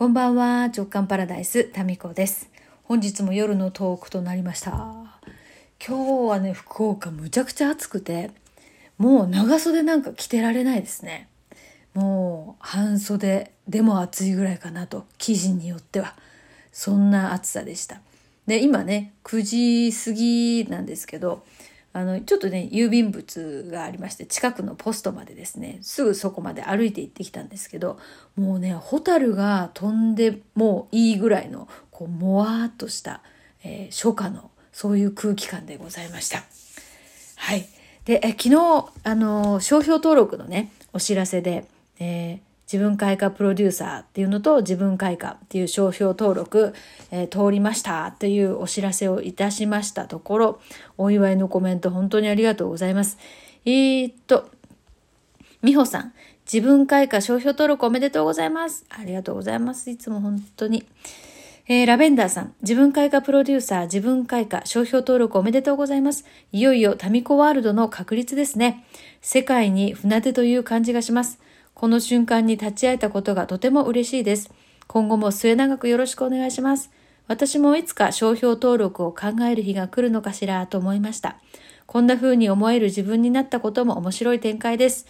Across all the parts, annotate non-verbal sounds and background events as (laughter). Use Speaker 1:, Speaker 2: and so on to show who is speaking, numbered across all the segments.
Speaker 1: こんばんは、直感パラダイス、タミコです。本日も夜のトークとなりました。今日はね、福岡むちゃくちゃ暑くて、もう長袖なんか着てられないですね。もう半袖でも暑いぐらいかなと、生地によっては。そんな暑さでした。で、今ね、9時過ぎなんですけど、あの、ちょっとね、郵便物がありまして、近くのポストまでですね、すぐそこまで歩いて行ってきたんですけど、もうね、ホタルが飛んでもういいぐらいの、こう、もわーっとした、えー初夏の、そういう空気感でございました。はい。で、え昨日、あの、商標登録のね、お知らせで、えー自分開花プロデューサーっていうのと自分開花っていう商標登録、えー通りましたというお知らせをいたしましたところ、お祝いのコメント本当にありがとうございます。えー、っと、美穂さん、自分開花商標登録おめでとうございます。ありがとうございます。いつも本当に。えーラベンダーさん、自分開花プロデューサー、自分開花商標登録おめでとうございます。いよいよタミコワールドの確立ですね。世界に船出という感じがします。この瞬間に立ち会えたことがとても嬉しいです。今後も末永くよろしくお願いします。私もいつか商標登録を考える日が来るのかしらと思いました。こんな風に思える自分になったことも面白い展開です。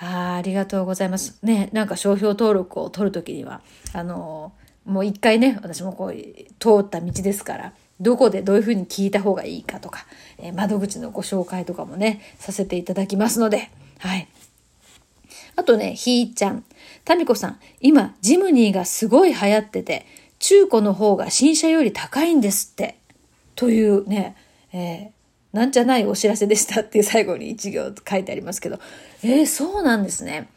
Speaker 1: あありがとうございます。ね、なんか商標登録を取るときには、あのもう一回ね、私もこう、通った道ですから、どこでどういうふうに聞いた方がいいかとか、え窓口のご紹介とかもね、させていただきますので、はい。あとね、ひーちゃん。タミコさん、今、ジムニーがすごい流行ってて、中古の方が新車より高いんですって。というね、えーなんじゃないお知らせでしたっていう最後に一行書いてありますけど、えーそうなんですね。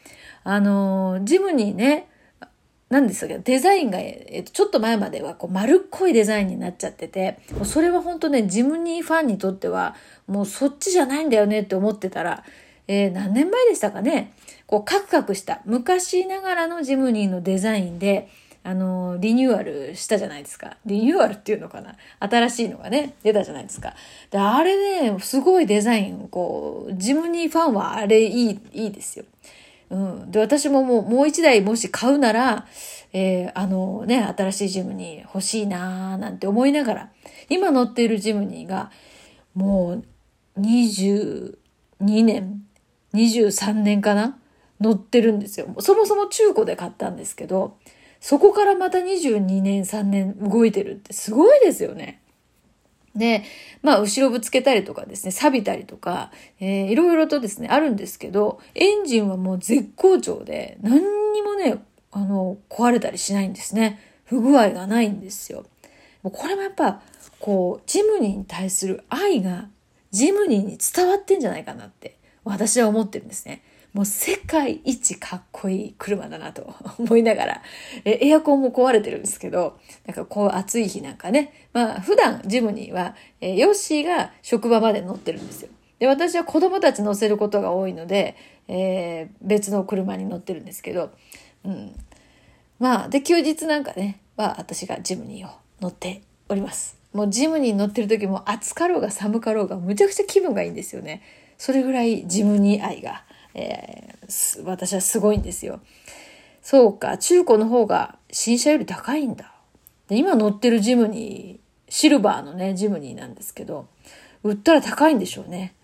Speaker 1: あのージムニーね、なんですけ、デザインが、えっと、ちょっと前まではこう丸っこいデザインになっちゃってて、もうそれは本当ね、ジムニーファンにとっては、もうそっちじゃないんだよねって思ってたら、えー何年前でしたかね、こうカクカクした昔ながらのジムニーのデザインで、あの、リニューアルしたじゃないですか。リニューアルっていうのかな新しいのがね、出たじゃないですか。で、あれね、すごいデザイン、こう、ジムニーファンはあれいい、いいですよ。うん。で、私ももう、もう一台もし買うなら、えーあのね、新しいジムニー欲しいなーなんて思いながら、今乗っているジムニーが、もう、22年、23年かな？乗ってるんですよ。そもそも中古で買ったんですけど、そこからまた22年、3年動いてるってすごいですよね。で、まあ、後ろぶつけたりとかですね、錆びたりとか、えーいろいろとですね、あるんですけど、エンジンはもう絶好調で、何にもね、あの、壊れたりしないんですね。不具合がないんですよ。これもやっぱ、こう、ジムニーに対する愛が、ジムニーに伝わってんじゃないかなって、私は思ってるんですね。もう世界一かっこいい車だなと (laughs) 思いながら、えエアコンも壊れてるんですけど、なんかこう暑い日なんかね、まあ普段ジムニーは、えヨッシーが職場まで乗ってるんですよ。で、私は子供たち乗せることが多いので、えー別の車に乗ってるんですけど、うん。まあ、で、休日なんかね、は私がジムニーを乗っております。もうジムニー乗ってる時も暑かろうが寒かろうがむちゃくちゃ気分がいいんですよね。それぐらいジムニー愛が、えー私はすごいんですよ。そうか、中古の方が新車より高いんだ。で今乗ってるジムニー、シルバーのね、ジムニーなんですけど、売ったら高いんでしょうね。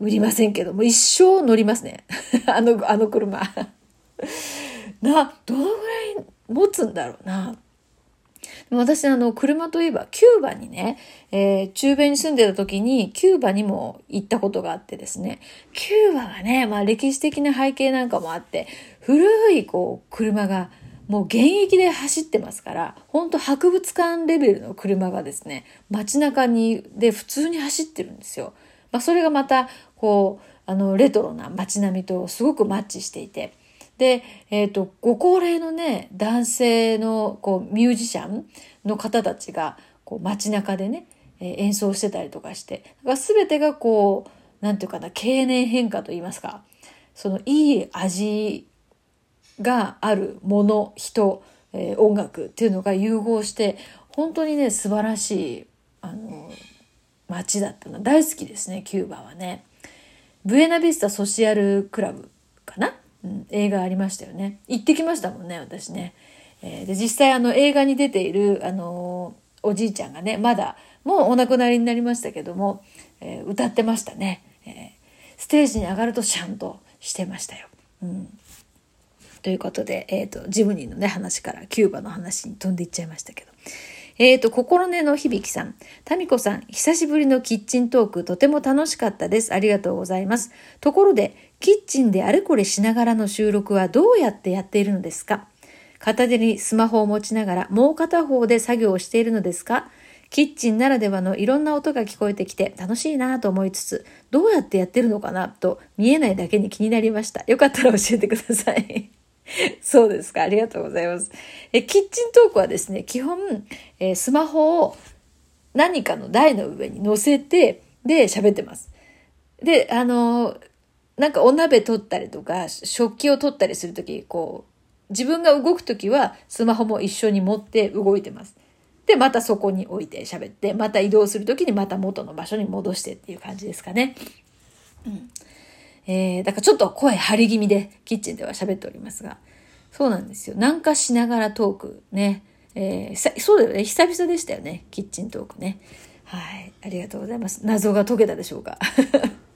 Speaker 1: 売りませんけど、も一生乗りますね。(laughs) あの、あの車。(laughs) な、どのぐらい持つんだろうな。私、あの、車といえば、キューバにね、えー中米に住んでた時に、キューバにも行ったことがあってですね、キューバがね、まあ歴史的な背景なんかもあって、古い、こう、車が、もう現役で走ってますから、本当博物館レベルの車がですね、街中に、で普通に走ってるんですよ。まあそれがまた、こう、あの、レトロな街並みとすごくマッチしていて、で、えっ、と、ご高齢のね、男性の、こう、ミュージシャンの方たちが、こう、街中でね、え演奏してたりとかして、だから全てがこう、なんていうかな、経年変化と言いますか、その、いい味があるもの、人、えー音楽っていうのが融合して、本当にね、素晴らしい、あの、街だったの。大好きですね、キューバはね。ブエナビスタソシアルクラブかな、うん、映画ありましたよね。行ってきましたもんね、私ね。えー、で、実際あの映画に出ている、あのー、おじいちゃんがね、まだ、もうお亡くなりになりましたけども、えー、歌ってましたね、えー。ステージに上がるとシャンとしてましたよ。うん。ということで、えっ、ー、と、ジムニーのね、話からキューバの話に飛んでいっちゃいましたけど。えっ、ー、と、心根の響さん。タミコさん、久しぶりのキッチントーク、とても楽しかったです。ありがとうございます。ところで、キッチンであれこれしながらの収録はどうやってやっているのですか？片手にスマホを持ちながら、もう片方で作業をしているのですか？キッチンならではのいろんな音が聞こえてきて楽しいなと思いつつ、どうやってやってるのかな？と見えないだけに気になりました。よかったら教えてください。(laughs) そうですか。ありがとうございます。え、キッチントークはですね、基本、えー、スマホを何かの台の上に乗せて、で、喋ってます。で、あのー、なんかお鍋取ったりとか、食器を取ったりするとき、こう、自分が動くときはスマホも一緒に持って動いてます。で、またそこに置いて喋って、また移動するときにまた元の場所に戻してっていう感じですかね。うん。えー、だからちょっと声張り気味でキッチンでは喋っておりますが、そうなんですよ。なんかしながらトークね。えー、そうだよね。久々でしたよね。キッチントークね。はい。ありがとうございます。謎が解けたでしょうか。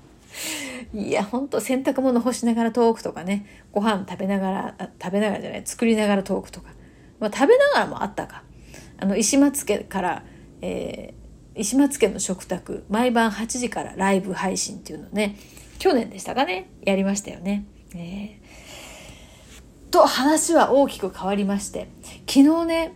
Speaker 1: (laughs) いや、ほんと洗濯物干しながらトークとかね。ご飯食べながら、食べながらじゃない、作りながらトークとか。まあ食べながらもあったか。あの、石松家から、えー、石松家の食卓、毎晩8時からライブ配信っていうのね、去年でしたかね？やりましたよね。えー、と話は大きく変わりまして昨日ね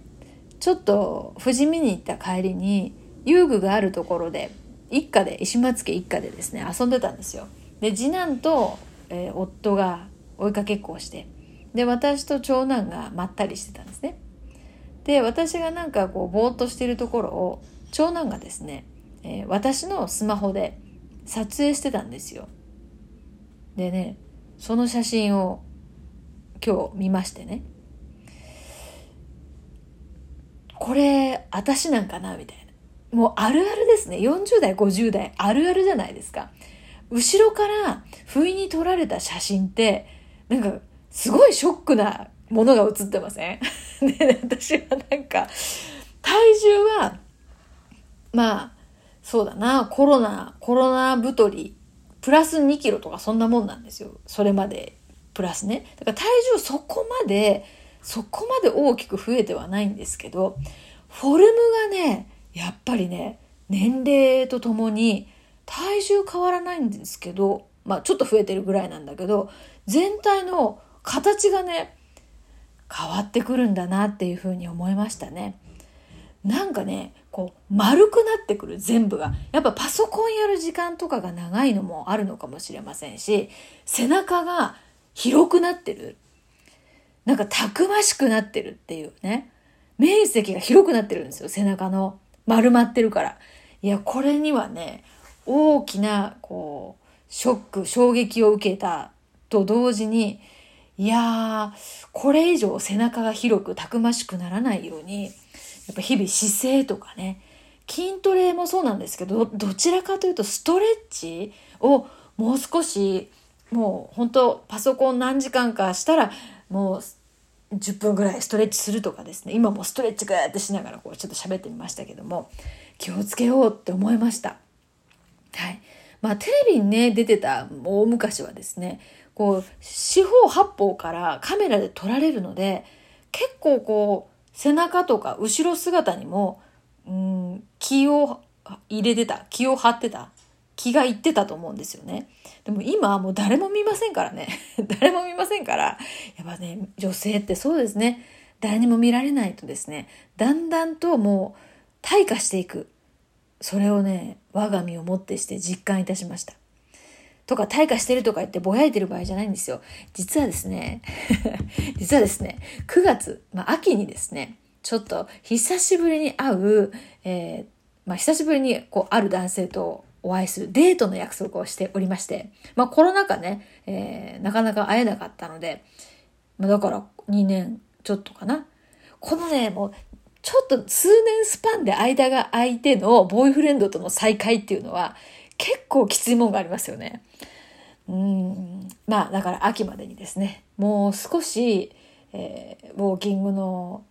Speaker 1: ちょっと富士見に行った帰りに遊具があるところで一家で石松家一家でですね遊んでたんですよ。で次男と、えー、夫が追いかけっこをしてで私と長男がまったりしてたんですね。で私がなんかこうぼーっとしてるところを長男がですね、えー、私のスマホで撮影してたんですよ。でね、その写真を今日見ましてね。これ、私なんかな？みたいな。もうあるあるですね。40代、50代、あるあるじゃないですか。後ろから不意に撮られた写真って、なんか、すごいショックなものが写ってません？(laughs) で、私はなんか、体重は、まあ、そうだな、コロナ、コロナ太りプラス2キロとかそんなもんなんですよ。それまでプラスね。だから体重そこまで、そこまで大きく増えてはないんですけど、フォルムがね、やっぱりね、年齢とともに体重変わらないんですけど、まあちょっと増えてるぐらいなんだけど、全体の形がね、変わってくるんだなっていうふうに思いましたね。なんかね、こう丸くなってくる全部が。やっぱパソコンやる時間とかが長いのもあるのかもしれませんし背中が広くなってる。なんかたくましくなってるっていうね。面積が広くなってるんですよ背中の丸まってるから。いやこれにはね大きなこうショック衝撃を受けたと同時にいやーこれ以上背中が広くたくましくならないようにやっぱ日々姿勢とかね、筋トレもそうなんですけど、どちらかというとストレッチをもう少し、もう本当パソコン何時間かしたら、もう10分ぐらいストレッチするとかですね、今もストレッチグーってしながらこうちょっと喋ってみましたけども、気をつけようって思いました。はい。まあテレビにね、出てた大昔はですね、こう四方八方からカメラで撮られるので、結構こう、背中とか後ろ姿にも、うん、気を入れてた、気を張ってた、気がいってたと思うんですよね。でも今はもう誰も見ませんからね。(laughs) 誰も見ませんから、やっぱね、女性ってそうですね。誰にも見られないとですね、だんだんともう退化していく。それをね、我が身をもってして実感いたしました。とか退化してるとか言ってぼやいてる場合じゃないんですよ。実はですね、(laughs) 実はですね、9月、まあ秋にですね、ちょっと久しぶりに会う、えー、まあ久しぶりにこうある男性とお会いするデートの約束をしておりまして、まあコロナ禍ね、えー、なかなか会えなかったので、まだから2年ちょっとかな。このね、もうちょっと数年スパンで間が空いてのボーイフレンドとの再会っていうのは結構きついもんがありますよね。うん。まあ、だから秋までにですね、もう少し、えー、ウォーキングの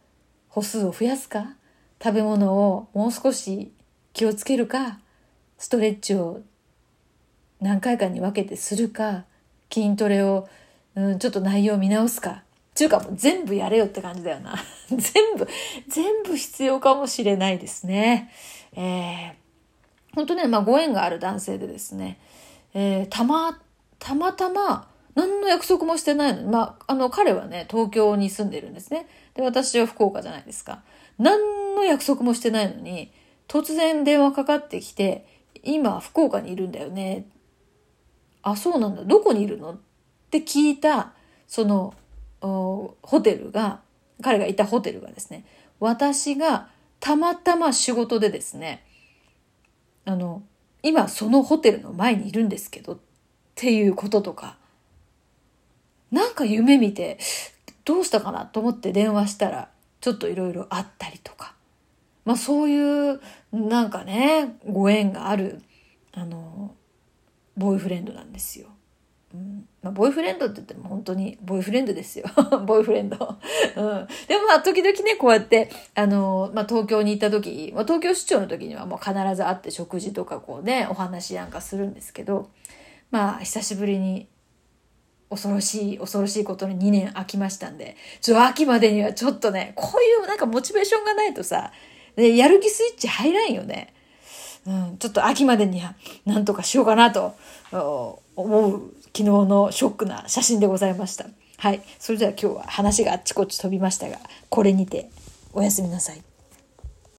Speaker 1: 歩数を増やすか食べ物をもう少し気をつけるかストレッチを何回かに分けてするか筋トレを、うん、ちょっと内容を見直すかちゅうかもう全部やれよって感じだよな (laughs) 全部全部必要かもしれないですねえー、本当ねまあご縁がある男性でですね、えー、たまたまたま何の約束もしてないのに、まあ、あの、彼はね、東京に住んでるんですね。で、私は福岡じゃないですか。何の約束もしてないのに、突然電話かかってきて、今、福岡にいるんだよね。あ、そうなんだ。どこにいるの？って聞いた、その、ホテルが、彼がいたホテルがですね、私がたまたま仕事でですね、あの、今そのホテルの前にいるんですけどっていうこととか、なんか夢見て、どうしたかなと思って電話したら、ちょっといろいろあったりとか。まあそういう、なんかね、ご縁がある、あの、ボーイフレンドなんですよ。うんまあ、ボーイフレンドって言っても本当にボーイフレンドですよ。(laughs) ボーイフレンド。うん、でもまあ時々ね、こうやって、あの、まあ東京に行った時、まあ、東京出張の時にはもう必ず会って食事とかこうね、お話なんかするんですけど、まあ久しぶりに恐ろしい、恐ろしいことに2年空きましたんで、ちょ、秋までにはちょっとね、こういうなんかモチベーションがないとさ、でやる気スイッチ入らんよね。うん、ちょっと秋までにはなんとかしようかなと思う昨日のショックな写真でございました。はい。それでは今日は話があっちこっち飛びましたが、これにておやすみなさい。